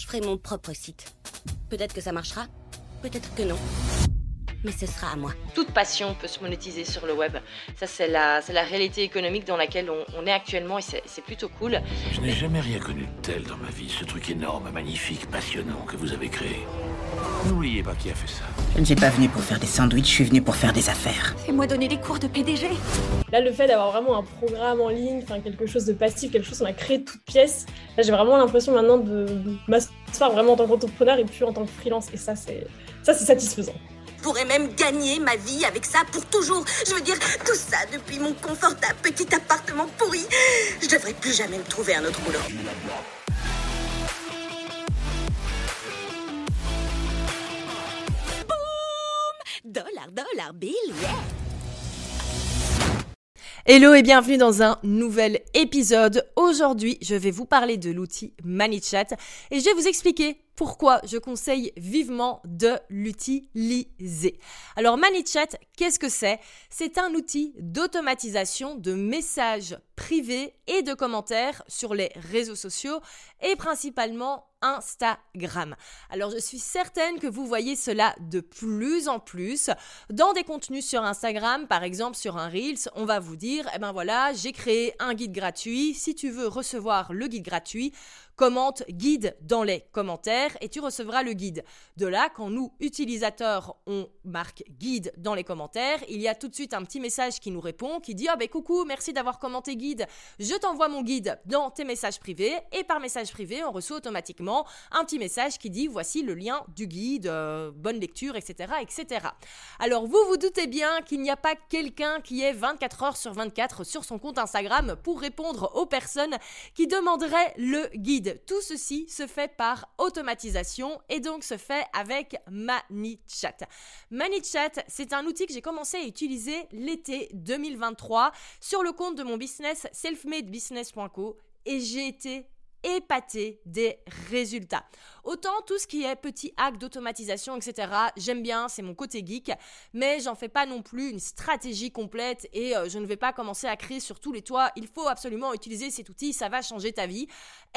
je ferai mon propre site. Peut-être que ça marchera, peut-être que non mais ce sera à moi. Toute passion peut se monétiser sur le web. Ça, c'est la, la réalité économique dans laquelle on, est actuellement et c'est plutôt cool. Je n'ai jamais rien connu de tel dans ma vie, ce truc énorme, magnifique, passionnant que vous avez créé. N'oubliez pas qui a fait ça. Je ne suis pas venu pour faire des sandwichs, je suis venu pour faire des affaires. Fais-moi donner des cours de PDG. Là, le fait d'avoir vraiment un programme en ligne, enfin quelque chose de passif, quelque chose qu'on a créé de toutes pièces, là j'ai vraiment l'impression maintenant de m'asseoir vraiment en tant qu'entrepreneur et plus en tant que freelance. Et ça, c'est ça, c'est satisfaisant. Je pourrais même gagner ma vie avec ça pour toujours. Je veux dire, tout ça depuis mon confortable petit appartement pourri. Je devrais plus jamais me trouver un autre boulot. Hello et bienvenue dans un nouvel épisode. Aujourd'hui, je vais vous parler de l'outil ManyChat et je vais vous expliquer pourquoi je conseille vivement de l'utiliser. Alors ManyChat, qu'est-ce que c'est? C'est un outil d'automatisation de messages privés et de commentaires sur les réseaux sociaux et principalement Instagram. Alors je suis certaine que vous voyez cela de plus en plus dans des contenus sur Instagram, par exemple sur un Reels, on va vous dire eh ben voilà, j'ai créé un guide gratuit, si tu veux recevoir le guide gratuit, commente guide dans les commentaires et tu recevras le guide. De là, quand nous, utilisateurs, on marque guide dans les commentaires, il y a tout de suite un petit message qui nous répond, qui dit Ah ben coucou, merci d'avoir commenté guide, je t'envoie mon guide dans tes messages privés et par message privé, on reçoit automatiquement un petit message qui dit Voici le lien du guide, euh, bonne lecture, etc., etc. Alors vous vous doutez bien qu'il n'y a pas quelqu'un qui est 24 heures sur 24 sur son compte Instagram pour répondre aux personnes qui demanderaient le guide. Tout ceci se fait par automatisation et donc se fait avec ManyChat. ManyChat, c'est un outil que j'ai commencé à utiliser l'été 2023 sur le compte de mon business selfmadebusiness.co et j'ai été épaté des résultats. Autant tout ce qui est petit hack d'automatisation, etc., j'aime bien, c'est mon côté geek, mais j'en fais pas non plus une stratégie complète et euh, je ne vais pas commencer à crier sur tous les toits, il faut absolument utiliser cet outil, ça va changer ta vie.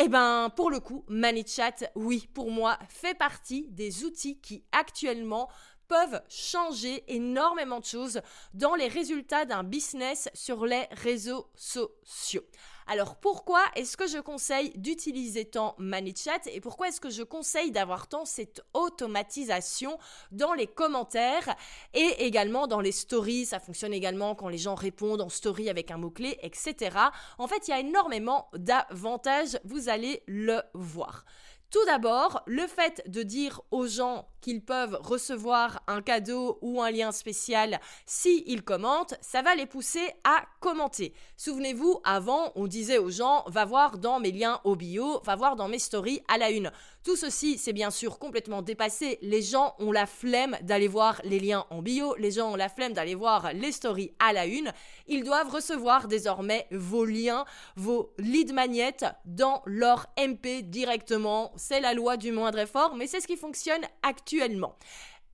Eh ben, pour le coup, ManyChat, oui, pour moi, fait partie des outils qui actuellement peuvent changer énormément de choses dans les résultats d'un business sur les réseaux sociaux. Alors pourquoi est-ce que je conseille d'utiliser tant ManyChat et pourquoi est-ce que je conseille d'avoir tant cette automatisation dans les commentaires et également dans les stories? Ça fonctionne également quand les gens répondent en story avec un mot-clé, etc. En fait, il y a énormément d'avantages, vous allez le voir. Tout d'abord, le fait de dire aux gens qu'ils peuvent recevoir un cadeau ou un lien spécial si ils commentent, ça va les pousser à commenter. Souvenez-vous, avant, on disait aux gens va voir dans mes liens au bio, va voir dans mes stories à la une. Tout ceci, c'est bien sûr complètement dépassé. Les gens ont la flemme d'aller voir les liens en bio, les gens ont la flemme d'aller voir les stories à la une. Ils doivent recevoir désormais vos liens, vos lead magnets dans leur MP directement. C'est la loi du moindre effort, mais c'est ce qui fonctionne actuellement.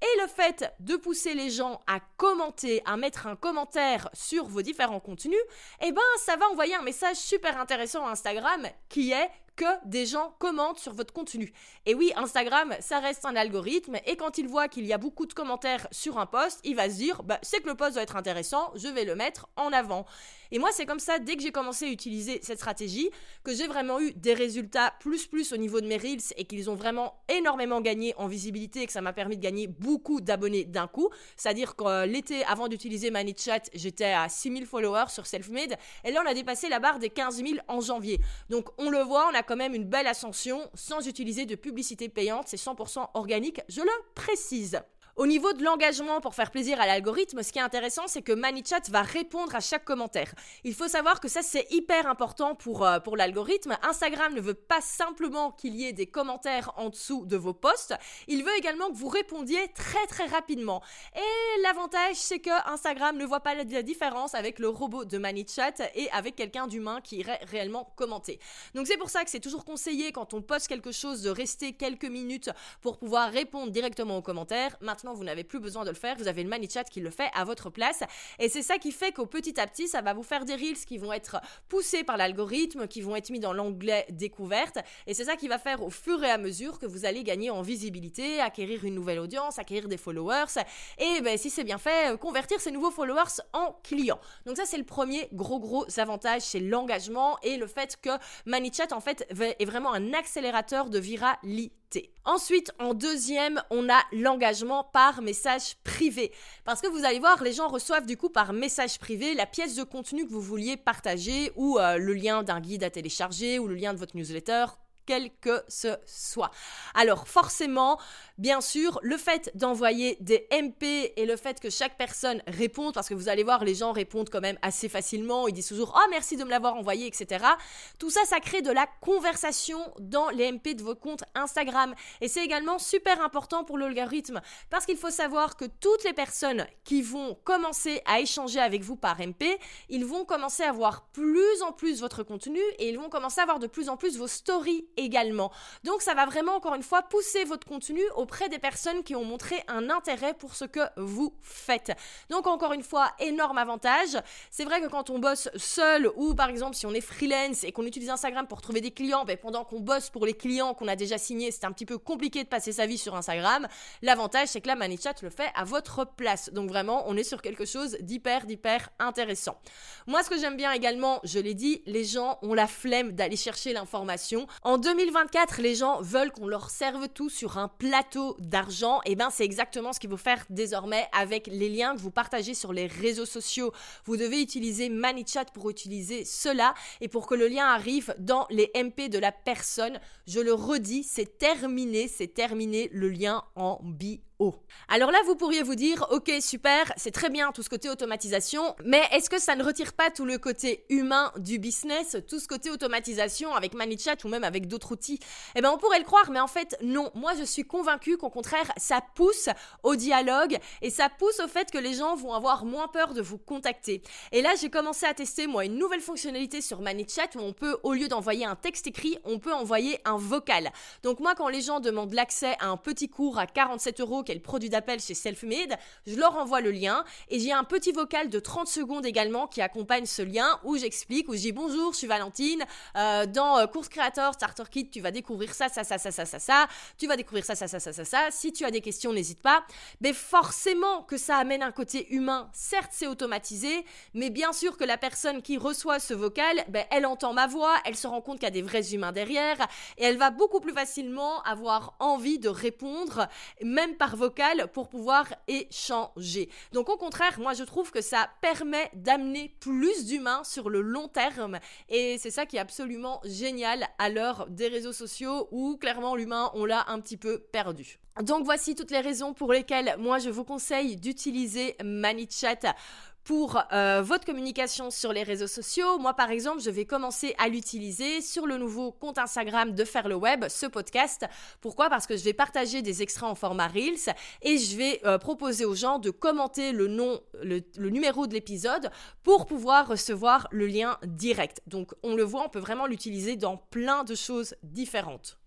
Et le fait de pousser les gens à commenter, à mettre un commentaire sur vos différents contenus, eh ben ça va envoyer un message super intéressant à Instagram qui est que des gens commentent sur votre contenu. Et oui, Instagram, ça reste un algorithme et quand il voit qu'il y a beaucoup de commentaires sur un post, il va se dire bah, c'est que le post doit être intéressant, je vais le mettre en avant. Et moi, c'est comme ça, dès que j'ai commencé à utiliser cette stratégie, que j'ai vraiment eu des résultats plus plus au niveau de mes Reels et qu'ils ont vraiment énormément gagné en visibilité et que ça m'a permis de gagner beaucoup d'abonnés d'un coup. C'est-à-dire que euh, l'été, avant d'utiliser ManyChat, j'étais à 6000 followers sur Selfmade et là, on a dépassé la barre des 15 000 en janvier. Donc, on le voit, on a quand même une belle ascension sans utiliser de publicité payante. C'est 100% organique, je le précise. Au niveau de l'engagement pour faire plaisir à l'algorithme, ce qui est intéressant, c'est que ManyChat va répondre à chaque commentaire. Il faut savoir que ça, c'est hyper important pour, euh, pour l'algorithme. Instagram ne veut pas simplement qu'il y ait des commentaires en dessous de vos posts, il veut également que vous répondiez très très rapidement. Et l'avantage, c'est que Instagram ne voit pas la différence avec le robot de ManyChat et avec quelqu'un d'humain qui irait réellement commenter. Donc c'est pour ça que c'est toujours conseillé quand on poste quelque chose de rester quelques minutes pour pouvoir répondre directement aux commentaires. Maintenant, vous n'avez plus besoin de le faire, vous avez le ManyChat qui le fait à votre place. Et c'est ça qui fait qu'au petit à petit, ça va vous faire des reels qui vont être poussés par l'algorithme, qui vont être mis dans l'onglet découverte. Et c'est ça qui va faire au fur et à mesure que vous allez gagner en visibilité, acquérir une nouvelle audience, acquérir des followers. Et ben, si c'est bien fait, euh, convertir ces nouveaux followers en clients. Donc ça, c'est le premier gros gros avantage, c'est l'engagement et le fait que ManyChat en fait est vraiment un accélérateur de viralité. Ensuite, en deuxième, on a l'engagement par message privé. Parce que vous allez voir, les gens reçoivent du coup par message privé la pièce de contenu que vous vouliez partager ou euh, le lien d'un guide à télécharger ou le lien de votre newsletter quel que ce soit. Alors forcément, bien sûr, le fait d'envoyer des MP et le fait que chaque personne réponde, parce que vous allez voir, les gens répondent quand même assez facilement, ils disent toujours ⁇ Oh merci de me l'avoir envoyé ⁇ etc. Tout ça, ça crée de la conversation dans les MP de vos comptes Instagram. Et c'est également super important pour l'algorithme, parce qu'il faut savoir que toutes les personnes qui vont commencer à échanger avec vous par MP, ils vont commencer à voir plus en plus votre contenu et ils vont commencer à voir de plus en plus vos stories également. Donc ça va vraiment encore une fois pousser votre contenu auprès des personnes qui ont montré un intérêt pour ce que vous faites. Donc encore une fois, énorme avantage. C'est vrai que quand on bosse seul ou par exemple si on est freelance et qu'on utilise Instagram pour trouver des clients, ben, pendant qu'on bosse pour les clients qu'on a déjà signés, c'est un petit peu compliqué de passer sa vie sur Instagram. L'avantage c'est que la ManyChat le fait à votre place. Donc vraiment, on est sur quelque chose d'hyper d'hyper intéressant. Moi ce que j'aime bien également, je l'ai dit, les gens ont la flemme d'aller chercher l'information. En 2024, les gens veulent qu'on leur serve tout sur un plateau d'argent. Et eh bien, c'est exactement ce qu'il faut faire désormais avec les liens que vous partagez sur les réseaux sociaux. Vous devez utiliser ManyChat pour utiliser cela et pour que le lien arrive dans les MP de la personne. Je le redis, c'est terminé, c'est terminé le lien en alors là, vous pourriez vous dire, ok, super, c'est très bien tout ce côté automatisation, mais est-ce que ça ne retire pas tout le côté humain du business, tout ce côté automatisation avec ManyChat ou même avec d'autres outils? Eh bien, on pourrait le croire, mais en fait, non. Moi, je suis convaincue qu'au contraire, ça pousse au dialogue et ça pousse au fait que les gens vont avoir moins peur de vous contacter. Et là, j'ai commencé à tester, moi, une nouvelle fonctionnalité sur ManyChat où on peut, au lieu d'envoyer un texte écrit, on peut envoyer un vocal. Donc moi, quand les gens demandent l'accès à un petit cours à 47 euros quel produit d'appel chez Selfmade, je leur envoie le lien et j'ai un petit vocal de 30 secondes également qui accompagne ce lien où j'explique, où je dis bonjour, je suis Valentine, euh, dans euh, Course Créateur Starter Kit, tu vas découvrir ça, ça, ça, ça, ça, ça, ça, tu vas découvrir ça, ça, ça, ça, ça, ça, si tu as des questions, n'hésite pas. Mais forcément que ça amène un côté humain, certes c'est automatisé, mais bien sûr que la personne qui reçoit ce vocal, ben, elle entend ma voix, elle se rend compte qu'il y a des vrais humains derrière et elle va beaucoup plus facilement avoir envie de répondre, même par vocal pour pouvoir échanger. Donc au contraire, moi je trouve que ça permet d'amener plus d'humains sur le long terme et c'est ça qui est absolument génial à l'heure des réseaux sociaux où clairement l'humain on l'a un petit peu perdu. Donc voici toutes les raisons pour lesquelles moi je vous conseille d'utiliser ManyChat pour euh, votre communication sur les réseaux sociaux. Moi, par exemple, je vais commencer à l'utiliser sur le nouveau compte Instagram de Faire le Web, ce podcast. Pourquoi? Parce que je vais partager des extraits en format Reels et je vais euh, proposer aux gens de commenter le nom, le, le numéro de l'épisode pour pouvoir recevoir le lien direct. Donc, on le voit, on peut vraiment l'utiliser dans plein de choses différentes.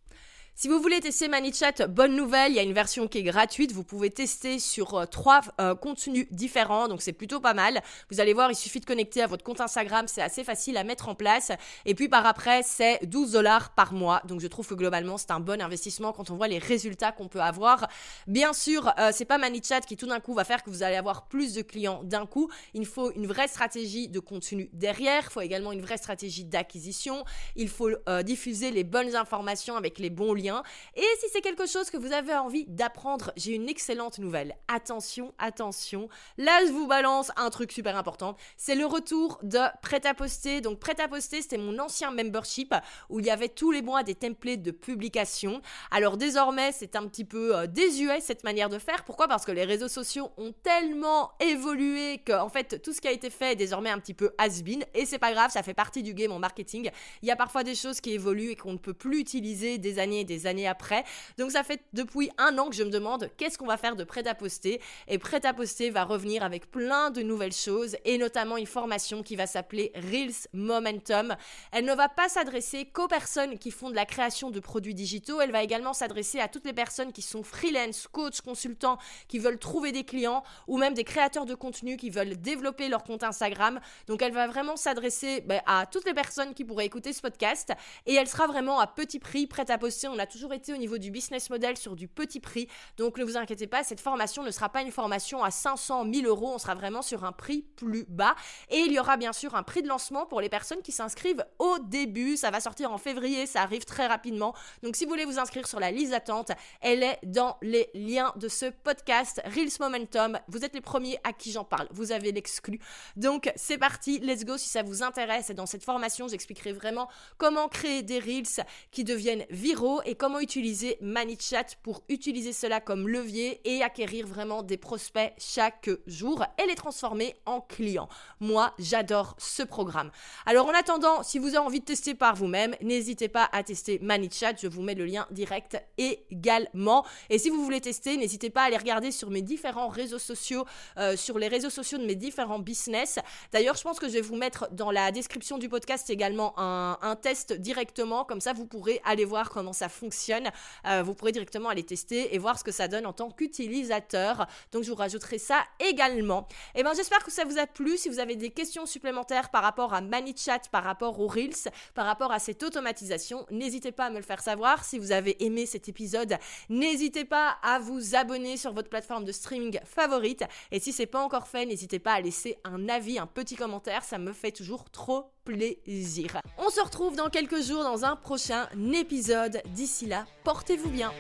Si vous voulez tester ManyChat, bonne nouvelle, il y a une version qui est gratuite. Vous pouvez tester sur euh, trois euh, contenus différents, donc c'est plutôt pas mal. Vous allez voir, il suffit de connecter à votre compte Instagram, c'est assez facile à mettre en place. Et puis par après, c'est 12 dollars par mois. Donc je trouve que globalement, c'est un bon investissement quand on voit les résultats qu'on peut avoir. Bien sûr, euh, c'est pas ManyChat qui tout d'un coup va faire que vous allez avoir plus de clients d'un coup. Il faut une vraie stratégie de contenu derrière. Il faut également une vraie stratégie d'acquisition. Il faut diffuser les bonnes informations avec les bons liens et si c'est quelque chose que vous avez envie d'apprendre, j'ai une excellente nouvelle. Attention, attention. Là, je vous balance un truc super important. C'est le retour de Prêt à poster. Donc, Prêt à poster, c'était mon ancien membership où il y avait tous les mois des templates de publication. Alors, désormais, c'est un petit peu euh, désuet cette manière de faire. Pourquoi? Parce que les réseaux sociaux ont tellement évolué que, fait, tout ce qui a été fait est désormais un petit peu has-been. Et c'est pas grave, ça fait partie du game en marketing. Il y a parfois des choses qui évoluent et qu'on ne peut plus utiliser des années et des des années après. Donc ça fait depuis un an que je me demande qu'est-ce qu'on va faire de prêt à poster? Et prêt à poster va revenir avec plein de nouvelles choses et notamment une formation qui va s'appeler Reels Momentum. Elle ne va pas s'adresser qu'aux personnes qui font de la création de produits digitaux. Elle va également s'adresser à toutes les personnes qui sont freelance, coach, consultants, qui veulent trouver des clients ou même des créateurs de contenu qui veulent développer leur compte Instagram. Donc elle va vraiment s'adresser ben, à toutes les personnes qui pourraient écouter ce podcast et elle sera vraiment à petit prix, prête à poster. On a toujours été au niveau du business model sur du petit prix. Donc ne vous inquiétez pas, cette formation ne sera pas une formation à 500 000 euros. On sera vraiment sur un prix plus bas. Et il y aura bien sûr un prix de lancement pour les personnes qui s'inscrivent au début. Ça va sortir en février, ça arrive très rapidement. Donc si vous voulez vous inscrire sur la liste d'attente, elle est dans les liens de ce podcast Reels Momentum. Vous êtes les premiers à qui j'en parle. Vous avez l'exclu. Donc c'est parti, let's go si ça vous intéresse. Et dans cette formation, j'expliquerai vraiment comment créer des Reels qui deviennent viraux comment utiliser ManyChat pour utiliser cela comme levier et acquérir vraiment des prospects chaque jour et les transformer en clients. Moi, j'adore ce programme. Alors en attendant, si vous avez envie de tester par vous-même, n'hésitez pas à tester ManyChat. Je vous mets le lien direct également. Et si vous voulez tester, n'hésitez pas à aller regarder sur mes différents réseaux sociaux, euh, sur les réseaux sociaux de mes différents business. D'ailleurs, je pense que je vais vous mettre dans la description du podcast également un test directement. Comme ça, vous pourrez aller voir comment ça fonctionne. Euh, vous pourrez directement aller tester et voir ce que ça donne en tant qu'utilisateur. Donc, je vous rajouterai ça également. Et eh ben, j'espère que ça vous a plu. Si vous avez des questions supplémentaires par rapport à ManyChat, par rapport aux Reels, par rapport à cette automatisation, n'hésitez pas à me le faire savoir. Si vous avez aimé cet épisode, n'hésitez pas à vous abonner sur votre plateforme de streaming favorite. Et si c'est pas encore fait, n'hésitez pas à laisser un avis, un petit commentaire. Ça me fait toujours trop plaisir. On se retrouve dans quelques jours dans un prochain épisode. D'ici là, portez-vous bien.